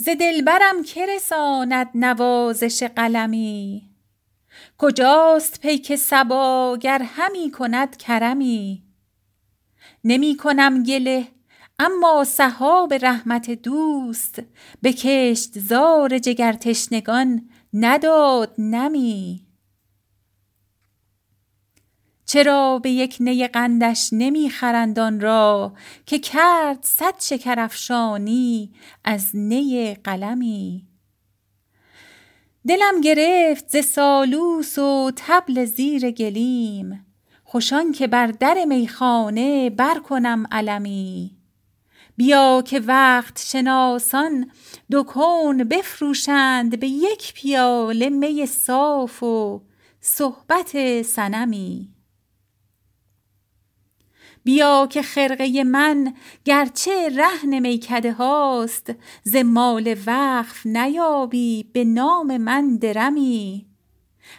ز دلبرم که رساند نوازش قلمی؟ کجاست پیک صبا گر همی کند کرمی؟ نمی کنم گله اما سحاب رحمت دوست به کشتزار جگرتشنگان نداد نمی. چرا به یک نی قندش نمی خرند آن را که کرد صد شکرافشانی از نی قلمی؟ دلم گرفت ز سالوس و طبل زیر گلیم خوش آنکه بر در میخانه برکنم علمی. بیا که وقت شناسان دو بفروشند به یک پیاله می صاف و صحبت صنمی. بیا که خرقه من گرچه رهن میکده هاست ز مال وقف نیابی به نام من درمی.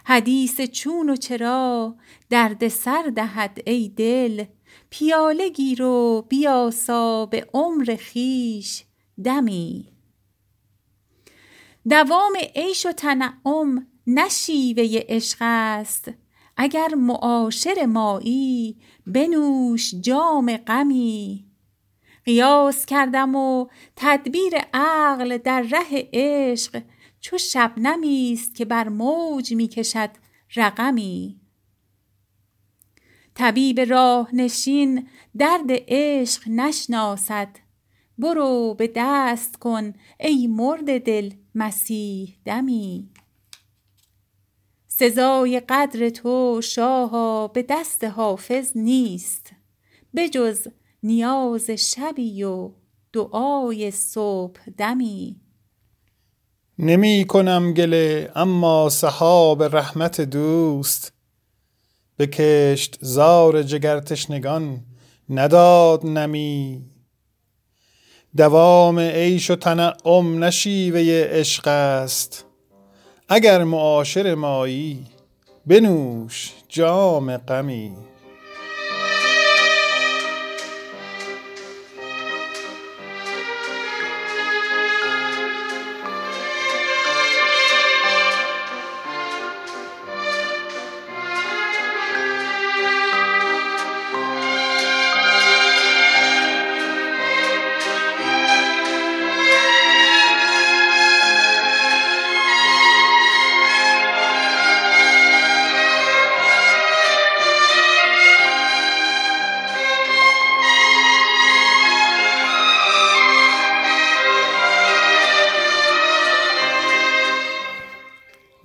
حدیث چون و چرا دردسر دهد ای دل پیاله گیر و بیاسا به عمر خویش دمی. دوام عیش و تنعم نه شیوه عشق است. اگر معاشر مایی بنوش جام غمی. قیاس کردم و تدبیر عقل در ره عشق چو شبنمی است که بر موج می کشد رقمی. طبیب راه نشین درد عشق نشناسد. برو به دست کن ای مرده دل مسیح دمی. سزای قدر تو شاها به دست حافظ نیست بجز نیاز شبی و دعای صبحدمی نمی کنم گله اما سحاب رحمت دوست. به کشتزار جگرتشنگان نداد نمی. دوام عیش و تنعم نه شیوه عشق است. اگر معاشر مایی بنوش جام غمی.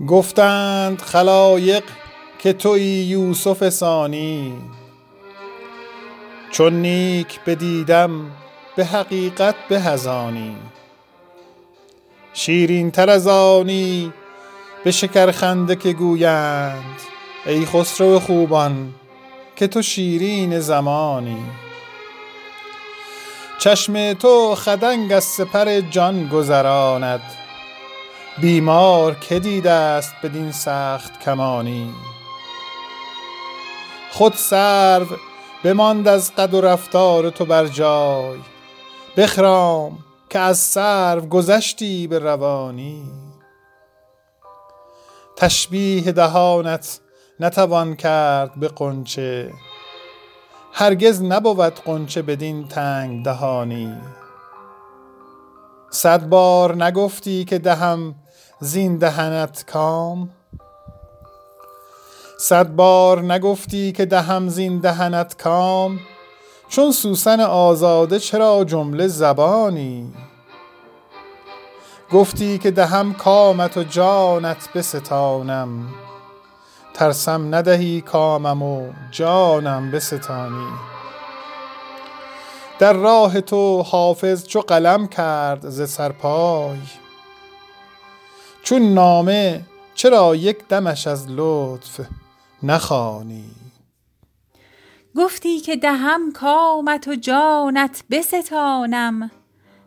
گفتند خلایق که تویی یوسف ثانی. چون نیک بدیدم به حقیقت به از آنی شیرین تر از آنی به شکرخنده که گویند ای خسرو خوبان که تو شیرین زمانی. چشم تو خدنگ از سپر جان گذراند بیمار که دیده است بدین سخت کمانی. خود سرو بماند از قد و رفتار تو بر جای بخرام که از سرو گذشتی به روانی. تشبیه دهانت نتوان کرد به غنچه هرگز نبود غنچه بدین تنگ دهانی. صد بار نگفتی که دهم زین دهنت کام؟ صد بار نگفتی که دهم زین دهنت کام؟ چون سوسن آزاده چرا جمله زبانی؟ گفتی که دهم کامت و جانت بستانم ترسم ندهی کامم و جانم بستانی. در راه تو حافظ چو قلم کرد ز سر پای چون نامه چرا یک دمش از لطف نخوانی؟ گفتی که دهم کامت و جانت بستانم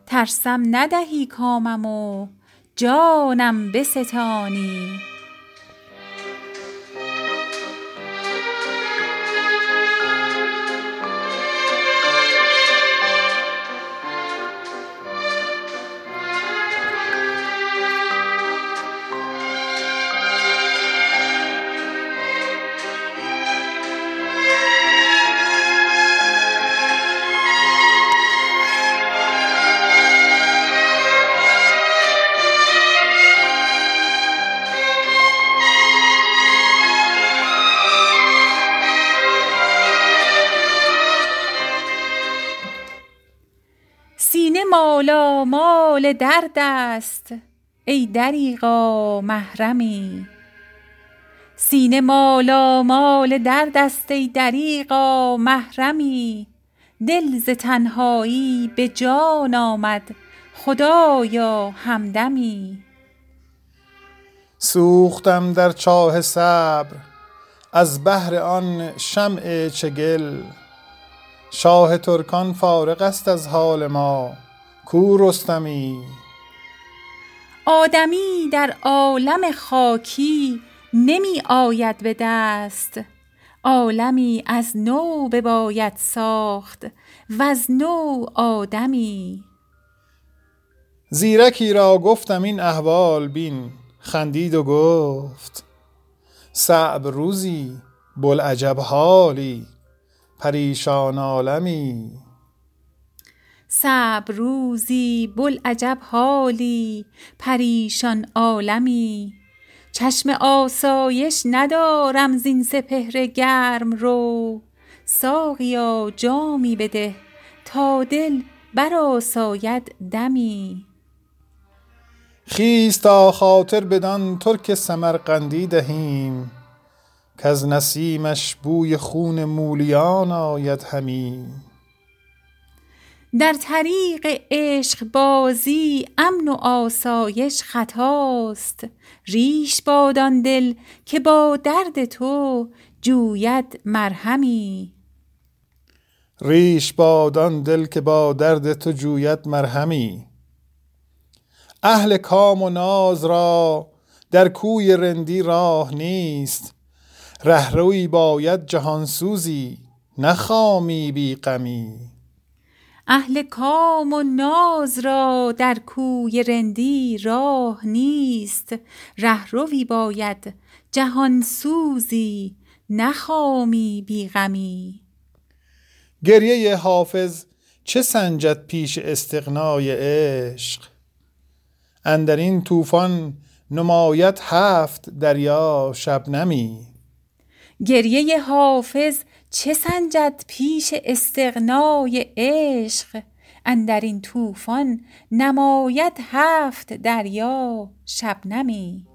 ترسم ندهی کامم و جانم بستانی. مال درد است ای دریغا محرمی. سینه مالا مال درد است ای دریغا محرمی. دل ز تنهایی به جان آمد خدایا همدمی. سوختم در چاه صبر از بهر آن شمع چگل. شاه ترکان فارغ است از حال ما کو رستمی؟ آدمی در عالم خاکی نمی آید به دست. عالمی از نو بباید ساخت وز نو آدمی. زیرکی را گفتم این احوال بین خندید و گفت صعب روزی بوالعجب حالی پریشان عالمی. صعب روزی بوالعجب حالی پریشان عالمی. چشم آسایش ندارم زین سپهر گرم رو. ساقیا جامی بده تا دل برآساید دمی. خیز تا خاطر بدان ترک سمرقندی دهیم کز نسیمش بوی خون مولیان آید همی. در طریق عشق بازی امن و آسایش خطاست. ریش باد آن دل که با درد تو جوید مرهمی. ریش باد آن دل که با درد تو جوید مرهمی. اهل کام و ناز را در کوی رندی راه نیست. رهروی باید جهانسوزی نه خامی بی غمی. اهل کام و ناز را در کوی رندی راه نیست. رهروی باید جهانسوزی نه خامی بی غمی. گریه حافظ چه سنجد پیش استغنای عشق؟ اندر این طوفان نماید هفت دریا شبنمی. گریه حافظ چه سنجد پیش استغنای عشق؟ اندر این طوفان نماید هفت دریا شبنمی.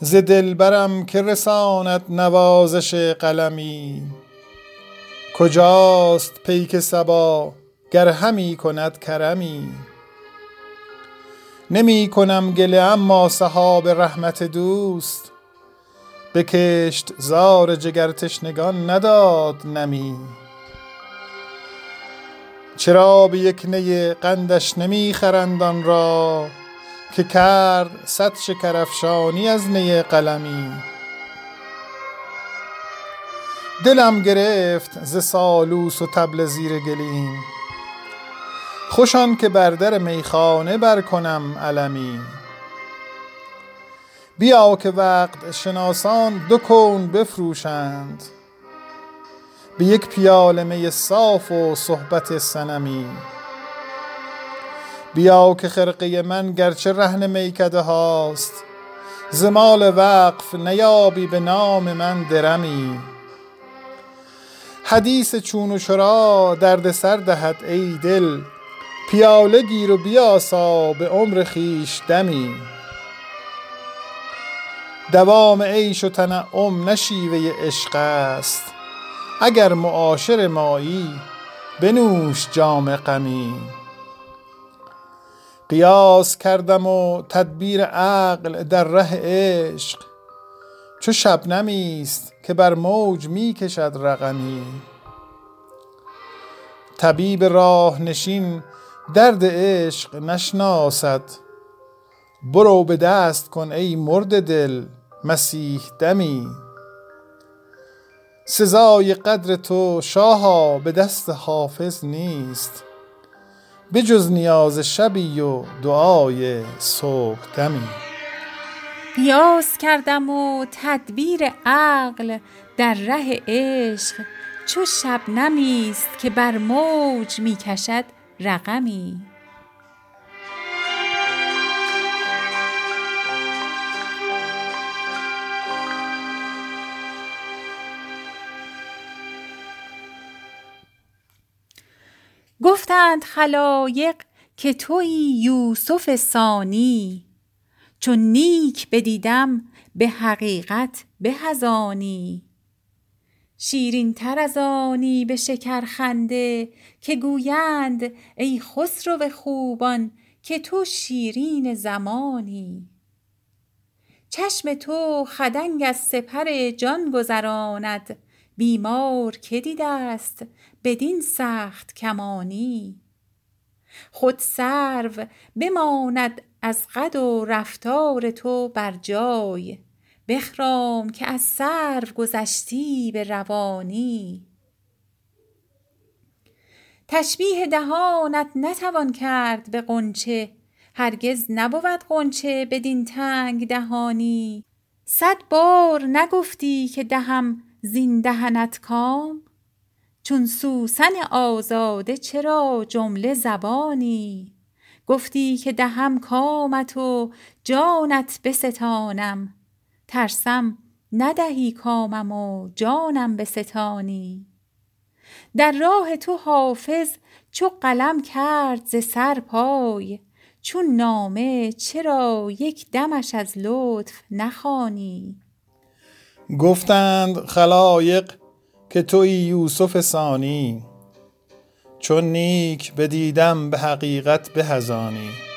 ز دلبرم که رساند نوازش قلمی. کجاست پیک صبا گر همی کند کرمی؟ نمی کنم گله اما سحاب رحمت دوست. بکشت زار جگر تشنگان نداد نمی. چرا به یک نی قندش نمی خرند آن را؟ که کرد صد شکرافشانی از نی قلمی. دلم گرفت ز سالوس و طبل زیر گلیم. خوش آن که بر در میخانه بر کنم علمی. بیا که وقت شناسان دو کون بفروشند. به یک پیاله می صاف و صحبت صنمی. بیا که خرقه من گرچه رهن میکده هاست. ز مال وقف نیابی به نام من درمی. حدیث چون و چرا درد سر دهد ای دل. پیاله گیر و بیاسا به عمر خویش دمی. دوام عیش و تنعم نه شیوه عشق است. اگر معاشر مایی بنوش جام غمی. قیاس کردم و تدبیر عقل در ره عشق. چو شبنمی است که بر موج می کشد رقمی. طبیب راه نشین درد عشق نشناسد. برو به دست کن ای مرد دل مسیح دمی. سزای قدر تو شاها به دست حافظ نیست. به جز نیاز شبی و دعای صبح دمی. قیاس کردم و تدبیر عقل در ره عشق چو شبنمی است که بر موج می کشد رقمی. گفتند خلایق که تویی یوسف ثانی. چون نیک بدیدم به حقیقت به از آنی شیرین تر از آنی به شکرخنده که گویند ای خسرو خوبان که تو شیرین زمانی. چشم تو خدنگ از سپر جان گذراند بیمار که دیده است بدین سخت کمانی. خود سرو بماند از قد و رفتار تو بر جای بخرام که از سرو گذشتی به روانی. تشبیه دهانت نتوان کرد به غنچه هرگز نبود غنچه بدین تنگ دهانی. صد بار نگفتی که دهم زین دهنت کام؟ چون سوسن آزاده چرا جمله زبانی؟ گفتی که دهم کامت و جانت بستانم. ترسم ندهی کامم و جانم بستانی. در راه تو حافظ چو قلم کرد ز سر پای چون نامه چرا یک دمش از لطف نخوانی؟ گفتند خلایق که توی یوسف ثانی چون نیک بدیدم به حقیقت بهزانی.